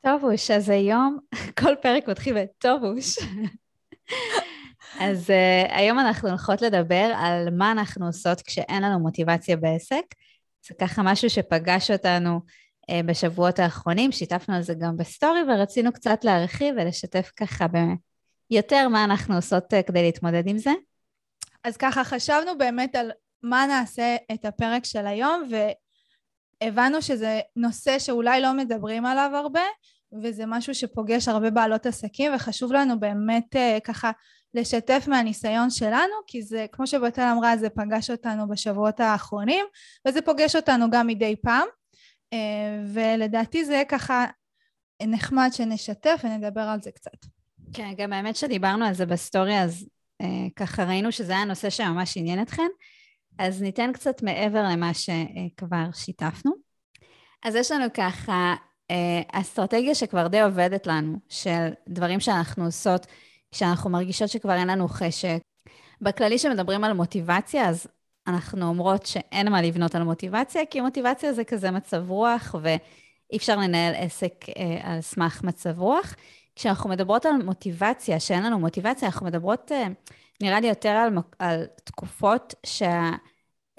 טובוש, אז היום כל פרק מתחיל בטובוש. אז uh, היום אנחנו הולכות לדבר על מה אנחנו עושות כשאין לנו מוטיבציה בעסק. זה ככה משהו שפגש אותנו uh, בשבועות האחרונים, שיתפנו על זה גם בסטורי, ורצינו קצת להרחיב ולשתף ככה ביותר מה אנחנו עושות uh, כדי להתמודד עם זה. אז ככה חשבנו באמת על מה נעשה את הפרק של היום, והבנו שזה נושא שאולי לא מדברים עליו הרבה, וזה משהו שפוגש הרבה בעלות עסקים, וחשוב לנו באמת uh, ככה לשתף מהניסיון שלנו, כי זה, כמו שבתל אמרה, זה פגש אותנו בשבועות האחרונים, וזה פוגש אותנו גם מדי פעם, uh, ולדעתי זה ככה נחמד שנשתף ונדבר על זה קצת. כן, גם האמת שדיברנו על זה בסטורי, אז uh, ככה ראינו שזה היה נושא שממש עניין אתכן, אז ניתן קצת מעבר למה שכבר שיתפנו. אז יש לנו ככה אה, אסטרטגיה שכבר די עובדת לנו, של דברים שאנחנו עושות כשאנחנו מרגישות שכבר אין לנו חשק. בכללי שמדברים על מוטיבציה, אז אנחנו אומרות שאין מה לבנות על מוטיבציה, כי מוטיבציה זה כזה מצב רוח, ואי אפשר לנהל עסק אה, על סמך מצב רוח. כשאנחנו מדברות על מוטיבציה, שאין לנו מוטיבציה, אנחנו מדברות, אה, נראה לי, יותר על, על תקופות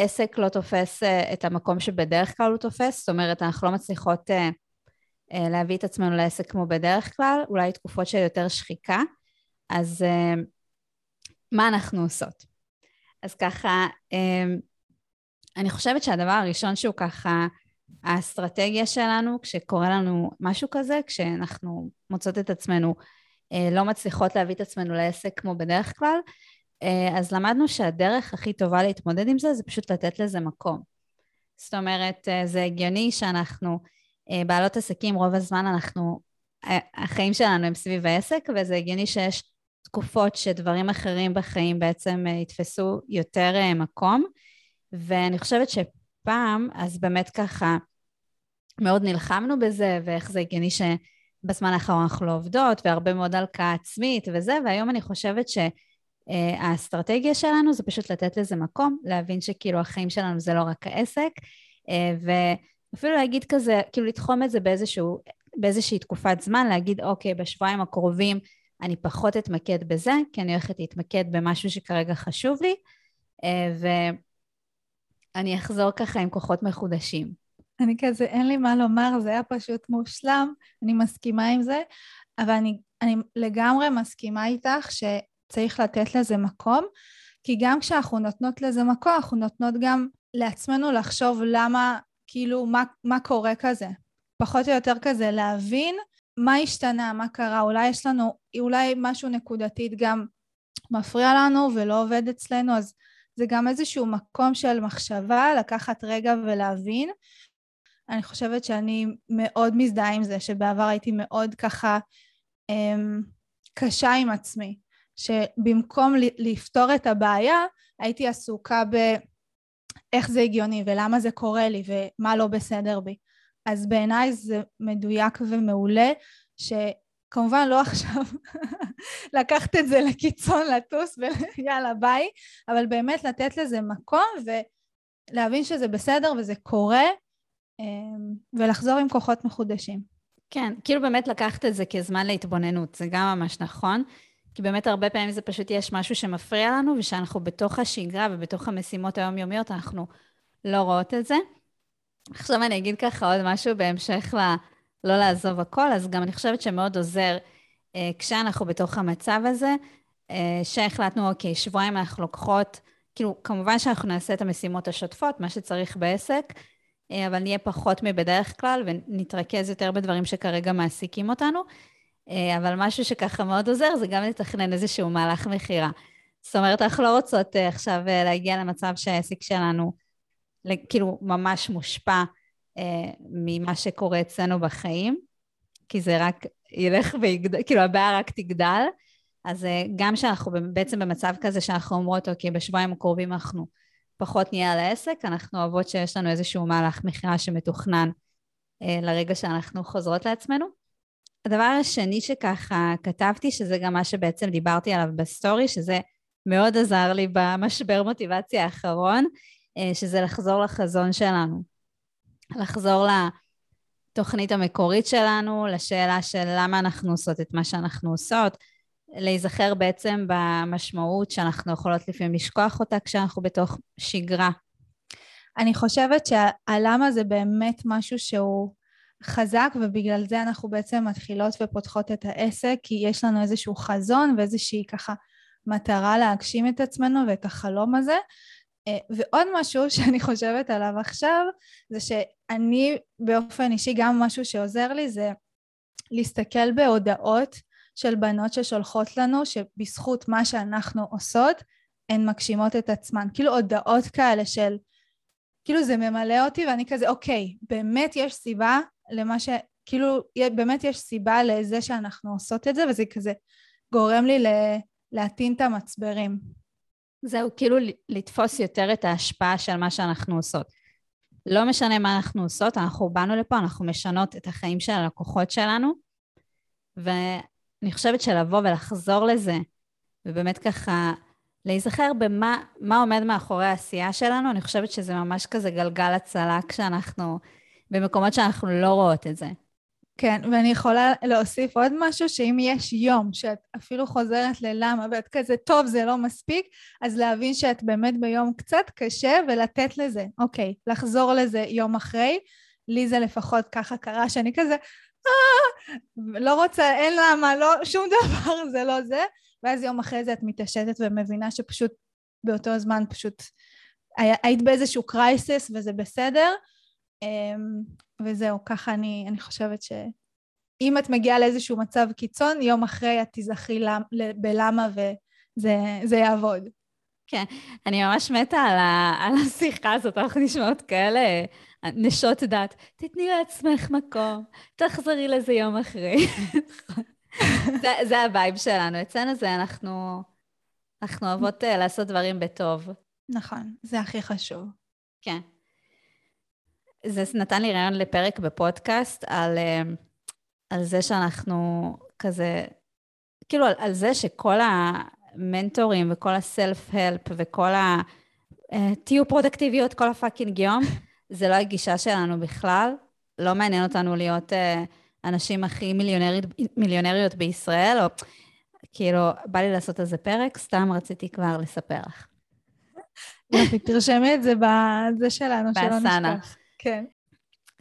שהעסק לא תופס אה, את המקום שבדרך כלל הוא תופס, זאת אומרת, אנחנו לא מצליחות... אה, אה, להביא את עצמנו לעסק כמו בדרך כלל, אולי תקופות של יותר שחיקה. אז מה אנחנו עושות? אז ככה, אני חושבת שהדבר הראשון שהוא ככה האסטרטגיה שלנו, כשקורה לנו משהו כזה, כשאנחנו מוצאות את עצמנו לא מצליחות להביא את עצמנו לעסק כמו בדרך כלל, אז למדנו שהדרך הכי טובה להתמודד עם זה, זה פשוט לתת לזה מקום. זאת אומרת, זה הגיוני שאנחנו אה, בעלות עסקים, רוב הזמן אנחנו, אה, החיים שלנו הם סביב העסק, וזה הגיוני שיש תקופות שדברים אחרים בחיים בעצם אה, יתפסו יותר מקום. ואני חושבת שפעם, אז באמת ככה, מאוד נלחמנו בזה, ואיך זה הגיוני שבזמן האחרון אנחנו לא עובדות, והרבה מאוד הלקאה עצמית וזה, והיום אני חושבת שהאסטרטגיה שלנו זה פשוט לתת לזה מקום, להבין שכאילו החיים שלנו זה לא רק העסק, ו... אפילו להגיד כזה, כאילו לתחום את זה באיזשהו, באיזושהי תקופת זמן, להגיד, אוקיי, בשבועיים הקרובים אני פחות אתמקד בזה, כי אני הולכת להתמקד במשהו שכרגע חשוב לי, אה, ואני אחזור ככה עם כוחות מחודשים. אני כזה, אין לי מה לומר, זה היה פשוט מושלם, אני מסכימה עם זה, אבל אני, אני לגמרי מסכימה איתך שצריך לתת לזה מקום, כי גם כשאנחנו נותנות לזה מקום, אנחנו נותנות גם לעצמנו לחשוב למה כאילו מה, מה קורה כזה. פחות או יותר כזה להבין מה השתנה, מה קרה, אולי יש לנו, אולי משהו נקודתית גם מפריע לנו ולא עובד אצלנו, אז זה גם איזשהו מקום של מחשבה, לקחת רגע ולהבין. אני חושבת שאני מאוד מזדהה עם זה, שבעבר הייתי מאוד ככה אמ, קשה עם עצמי, שבמקום לפתור את הבעיה, הייתי עסוקה ב... איך זה הגיוני ולמה זה קורה לי ומה לא בסדר בי. אז בעיניי זה מדויק ומעולה, שכמובן לא עכשיו לקחת את זה לקיצון, לטוס ויאללה ביי, אבל באמת לתת לזה מקום ולהבין שזה בסדר וזה קורה, אמ, ולחזור עם כוחות מחודשים. כן, כאילו באמת לקחת את זה כזמן להתבוננות, זה גם ממש נכון. כי באמת הרבה פעמים זה פשוט יש משהו שמפריע לנו, ושאנחנו בתוך השגרה ובתוך המשימות היומיומיות, אנחנו לא רואות את זה. עכשיו אני אגיד ככה עוד משהו בהמשך ל... לא לעזוב הכל, אז גם אני חושבת שמאוד עוזר אה, כשאנחנו בתוך המצב הזה, אה, שהחלטנו, אוקיי, שבועיים אנחנו לוקחות, כאילו, כמובן שאנחנו נעשה את המשימות השוטפות, מה שצריך בעסק, אה, אבל נהיה פחות מבדרך כלל ונתרכז יותר בדברים שכרגע מעסיקים אותנו. אה, אבל משהו שככה מאוד עוזר זה גם לתכנן איזשהו מהלך מכירה. זאת אומרת, אנחנו לא רוצות אה, עכשיו אה, להגיע למצב שהעסק שלנו כאילו ממש מושפע ממה שקורה אצלנו בחיים, כי זה רק ילך ויגדל, כאילו הבעיה רק תגדל. אז גם כשאנחנו בעצם במצב כזה שאנחנו אומרות, אוקיי, בשבועיים הקרובים אנחנו פחות נהיה על העסק, אנחנו אוהבות שיש לנו איזשהו מהלך מכירה שמתוכנן לרגע שאנחנו חוזרות לעצמנו. הדבר השני שככה כתבתי, שזה גם מה שבעצם דיברתי עליו בסטורי, שזה מאוד עזר לי במשבר מוטיבציה האחרון, אה, שזה לחזור לחזון שלנו. לחזור לתוכנית המקורית שלנו, לשאלה של למה אנחנו עושות את מה שאנחנו עושות, להיזכר בעצם במשמעות שאנחנו יכולות לפעמים לשכוח אותה כשאנחנו בתוך שגרה. אני חושבת שהלמה זה באמת משהו שהוא חזק ובגלל זה אנחנו בעצם מתחילות ופותחות את העסק כי יש לנו איזשהו חזון ואיזושהי ככה מטרה להגשים את עצמנו ואת החלום הזה. אה, ועוד משהו שאני חושבת עליו עכשיו זה שאני באופן אישי גם משהו שעוזר לי זה להסתכל בהודעות של בנות ששולחות לנו שבזכות מה שאנחנו עושות הן מגשימות את עצמן. כאילו הודעות כאלה של כאילו זה ממלא אותי ואני כזה אוקיי באמת יש סיבה למה ש... כאילו באמת יש סיבה לזה שאנחנו עושות את זה וזה כזה גורם לי להטעין את המצברים. זהו, כאילו לתפוס יותר את ההשפעה של מה שאנחנו עושות. לא משנה מה אנחנו עושות, אנחנו באנו לפה, אנחנו משנות את החיים של הלקוחות שלנו, ואני חושבת שלבוא ולחזור לזה, ובאמת ככה להיזכר במה עומד מאחורי העשייה שלנו, אני חושבת שזה ממש כזה גלגל הצלה כשאנחנו במקומות שאנחנו לא רואות את זה. כן, ואני יכולה להוסיף עוד משהו, שאם יש יום שאת אפילו חוזרת ללמה ואת כזה, טוב, זה לא מספיק, אז להבין שאת באמת ביום קצת קשה ולתת לזה, אוקיי, לחזור לזה יום אחרי. לי זה לפחות ככה קרה, שאני כזה, אה, לא רוצה, אין למה, לא, שום דבר, זה לא זה. ואז יום אחרי זה את מתעשתת ומבינה שפשוט באותו זמן פשוט היית באיזשהו קרייסיס וזה בסדר. אמ, וזהו, ככה אני, אני חושבת שאם את מגיעה לאיזשהו מצב קיצון, יום אחרי את תיזכרי בלמה וזה יעבוד. כן, אני ממש מתה על, ה, על השיחה הזאת, אנחנו נשמעות כאלה נשות דת. תתני לעצמך מקום, תחזרי לזה יום אחרי. זה, זה הווייב שלנו. אצלנו זה אנחנו, אנחנו אוהבות אה, לעשות דברים בטוב. נכון, זה הכי חשוב. כן. זה נתן לי רעיון לפרק בפודקאסט על, אה, על זה שאנחנו כזה, כאילו על, על זה שכל המנטורים וכל הסלף-הלפ וכל ה... אה, תהיו פרודקטיביות כל הפאקינג יום, זה לא הגישה שלנו בכלל. לא מעניין אותנו להיות uh, הנשים הכי מיליונריות, מיליונריות בישראל, או כאילו, בא לי לעשות על זה פרק, סתם רציתי כבר לספר לך. תרשמי את זה בזה שלנו, שלא נשכח. כן.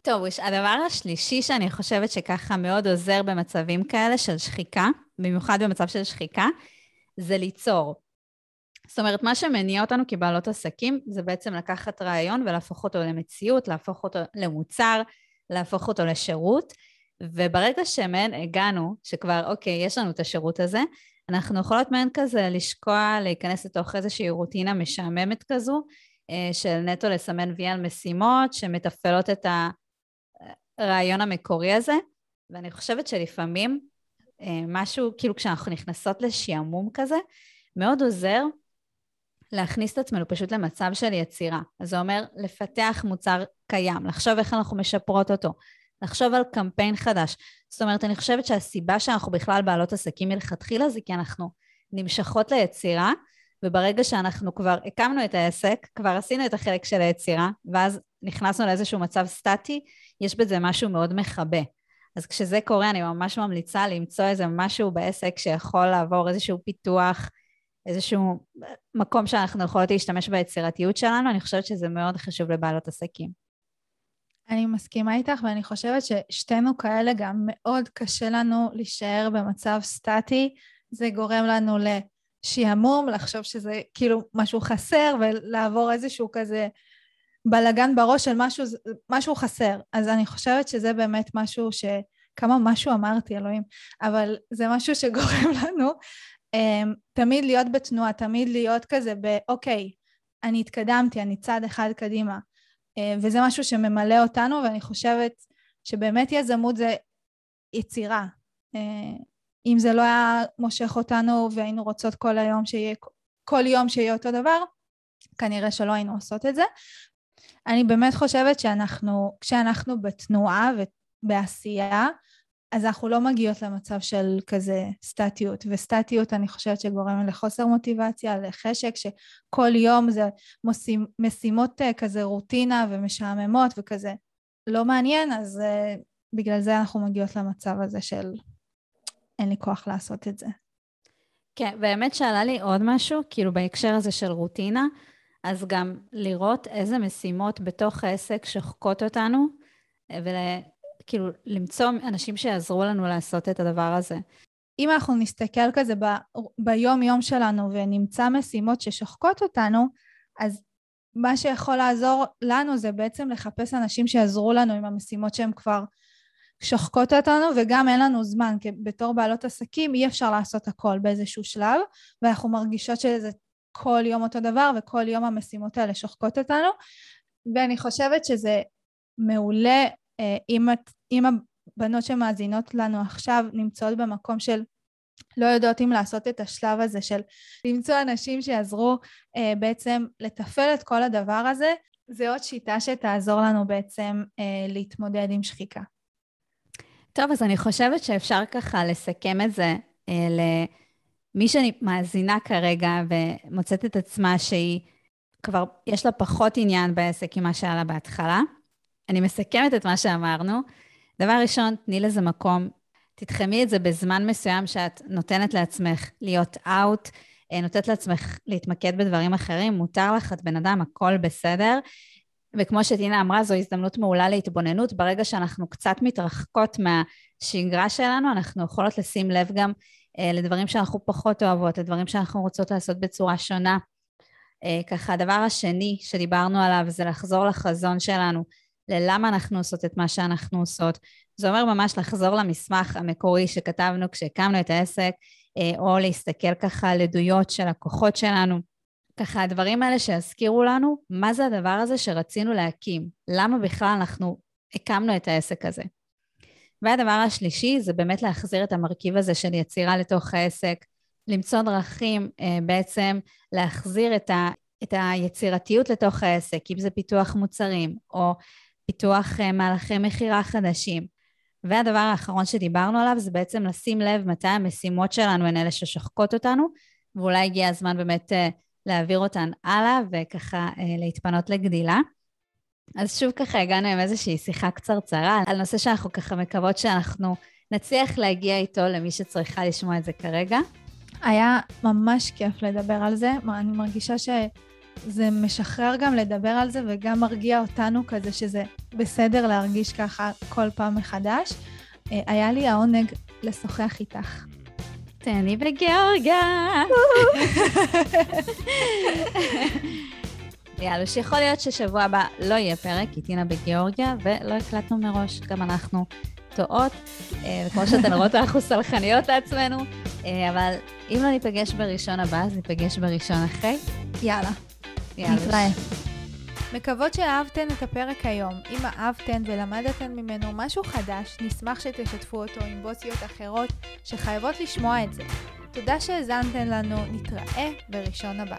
טוב, הדבר השלישי שאני חושבת שככה מאוד עוזר במצבים כאלה של שחיקה, במיוחד במצב של שחיקה, זה ליצור. זאת אומרת, מה שמניע אותנו כבעלות עסקים זה בעצם לקחת רעיון ולהפוך אותו למציאות, להפוך אותו למוצר, להפוך אותו לשירות, וברגע שמהן הגענו, שכבר, אוקיי, יש לנו את השירות הזה, אנחנו יכולות מהן כזה לשקוע, להיכנס לתוך איזושהי רוטינה משעממת כזו, של נטו לסמן וי על משימות, שמתפעלות את הרעיון המקורי הזה, ואני חושבת שלפעמים אה, משהו, כאילו כשאנחנו נכנסות לשעמום כזה, מאוד עוזר להכניס את עצמנו פשוט למצב של יצירה. אז זה אומר לפתח מוצר קיים, לחשוב איך אנחנו משפרות אותו, לחשוב על קמפיין חדש. זאת אומרת, אני חושבת שהסיבה שאנחנו בכלל בעלות עסקים מלכתחילה זה כי אנחנו נמשכות ליצירה, וברגע שאנחנו כבר הקמנו את העסק, כבר עשינו את החלק של היצירה, ואז נכנסנו לאיזשהו מצב סטטי, יש בזה משהו מאוד מכבה. אז כשזה קורה, אני ממש ממליצה למצוא איזה משהו בעסק שיכול לעבור איזשהו פיתוח, איזשהו מקום שאנחנו יכולות להשתמש ביצירתיות שלנו, אני חושבת שזה מאוד חשוב לבעלות עסקים. אני מסכימה איתך, ואני חושבת ששתינו כאלה גם מאוד קשה לנו להישאר במצב סטטי. זה גורם לנו לשעמום, לחשוב שזה כאילו משהו חסר, ולעבור איזשהו כזה בלגן בראש של משהו, משהו חסר. אז אני חושבת שזה באמת משהו ש... כמה משהו אמרתי, אלוהים, אבל זה משהו שגורם לנו um, תמיד להיות בתנועה, תמיד להיות כזה באוקיי, אני התקדמתי, אני צעד אחד קדימה. אה, וזה משהו שממלא אותנו, ואני חושבת שבאמת יזמות זה יצירה. אה, אם זה לא היה מושך אותנו והיינו רוצות כל היום שיהיה, כל יום שיהיה אותו דבר, כנראה שלא היינו עושות את זה. אני באמת חושבת שאנחנו, כשאנחנו בתנועה ובעשייה, אז אנחנו לא מגיעות למצב של כזה סטטיות, וסטטיות אני חושבת שגורמת לחוסר מוטיבציה, לחשק, שכל יום זה מושים, משימות אה, כזה רוטינה ומשעממות וכזה לא מעניין, אז uh, בגלל זה אנחנו מגיעות למצב הזה של אין לי כוח לעשות את זה. כן, באמת שעלה לי עוד משהו, כאילו בהקשר הזה של רוטינה, אז גם לראות איזה משימות בתוך העסק שוחקות אותנו, וכאילו למצוא אנשים שיעזרו לנו לעשות את הדבר הזה. אם אנחנו נסתכל כזה ב, ביום-יום שלנו ונמצא משימות ששוחקות אותנו, אז מה שיכול לעזור לנו זה בעצם לחפש אנשים שיעזרו לנו עם המשימות שהן כבר שוחקות אותנו וגם אין לנו זמן, כי בתור בעלות עסקים אי אפשר לעשות הכל באיזשהו שלב ואנחנו מרגישות שזה כל יום אותו דבר וכל יום המשימות האלה שוחקות אותנו ואני חושבת שזה מעולה אה, אם, את, אם הבנות שמאזינות לנו עכשיו נמצאות במקום של לא יודעות אם לעשות את השלב הזה של למצוא אנשים שיעזרו אה, בעצם לתפעל את כל הדבר הזה, זה עוד שיטה שתעזור לנו בעצם אה, להתמודד עם שחיקה. טוב, אז אני חושבת שאפשר ככה לסכם את זה אה, למי שמאזינה כרגע ומוצאת את עצמה שהיא כבר, יש לה פחות עניין בעסק ממה שהיה לה בהתחלה. אני מסכמת את מה שאמרנו. דבר ראשון, תני לזה מקום, תתחמי את זה בזמן מסוים שאת נותנת לעצמך להיות אאוט, נותנת לעצמך להתמקד בדברים אחרים, מותר לך, את בן אדם, הכל בסדר. וכמו שטינה אמרה, זו הזדמנות מעולה להתבוננות. ברגע שאנחנו קצת מתרחקות מהשגרה שלנו, אנחנו יכולות לשים לב גם אה, לדברים שאנחנו פחות אוהבות, לדברים שאנחנו רוצות לעשות בצורה שונה. אה, ככה, הדבר השני שדיברנו עליו זה לחזור לחזון שלנו, ללמה אנחנו עושות את מה שאנחנו עושות. זה אומר ממש לחזור למסמך המקורי שכתבנו כשהקמנו את העסק, אה, או להסתכל ככה על עדויות של הכוחות שלנו. ככה הדברים האלה שיזכירו לנו מה זה הדבר הזה שרצינו להקים, למה בכלל אנחנו הקמנו את העסק הזה. והדבר השלישי זה באמת להחזיר את המרכיב הזה של יצירה לתוך העסק, למצוא דרכים אה, בעצם להחזיר את, ה, את היצירתיות לתוך העסק, אם זה פיתוח מוצרים או פיתוח אה, מהלכי מכירה חדשים. והדבר האחרון שדיברנו עליו זה בעצם לשים לב מתי המשימות שלנו הן אלה ששוחקות אותנו, ואולי הגיע הזמן באמת אה, להעביר אותן הלאה וככה אה, להתפנות לגדילה. אז שוב ככה הגענו עם איזושהי שיחה קצרצרה על נושא שאנחנו ככה מקוות שאנחנו נצליח להגיע איתו למי שצריכה לשמוע את זה כרגע. היה ממש כיף לדבר על זה, אני מרגישה שזה משחרר גם לדבר על זה וגם מרגיע אותנו כזה שזה בסדר להרגיש ככה כל פעם מחדש. אה, היה לי העונג לשוחח איתך. תן לי. יאללה, שיכול להיות ששבוע הבא לא יהיה פרק, כי טינה בגיאורגיה, ולא הקלטנו מראש, גם אנחנו טועות. אה, וכמו שאתן רואות, אנחנו סלחניות לעצמנו, אה, אבל אם לא ניפגש בראשון הבא, אז ניפגש בראשון אחרי. יאללה. יאללה. נתראה. מקוות שאהבתן את הפרק היום. אם אהבתן ולמדתן ממנו משהו חדש, נשמח שתשתפו אותו עם בוסיות אחרות שחייבות לשמוע את זה. תודה שהאזנתן לנו, נתראה בראשון הבא.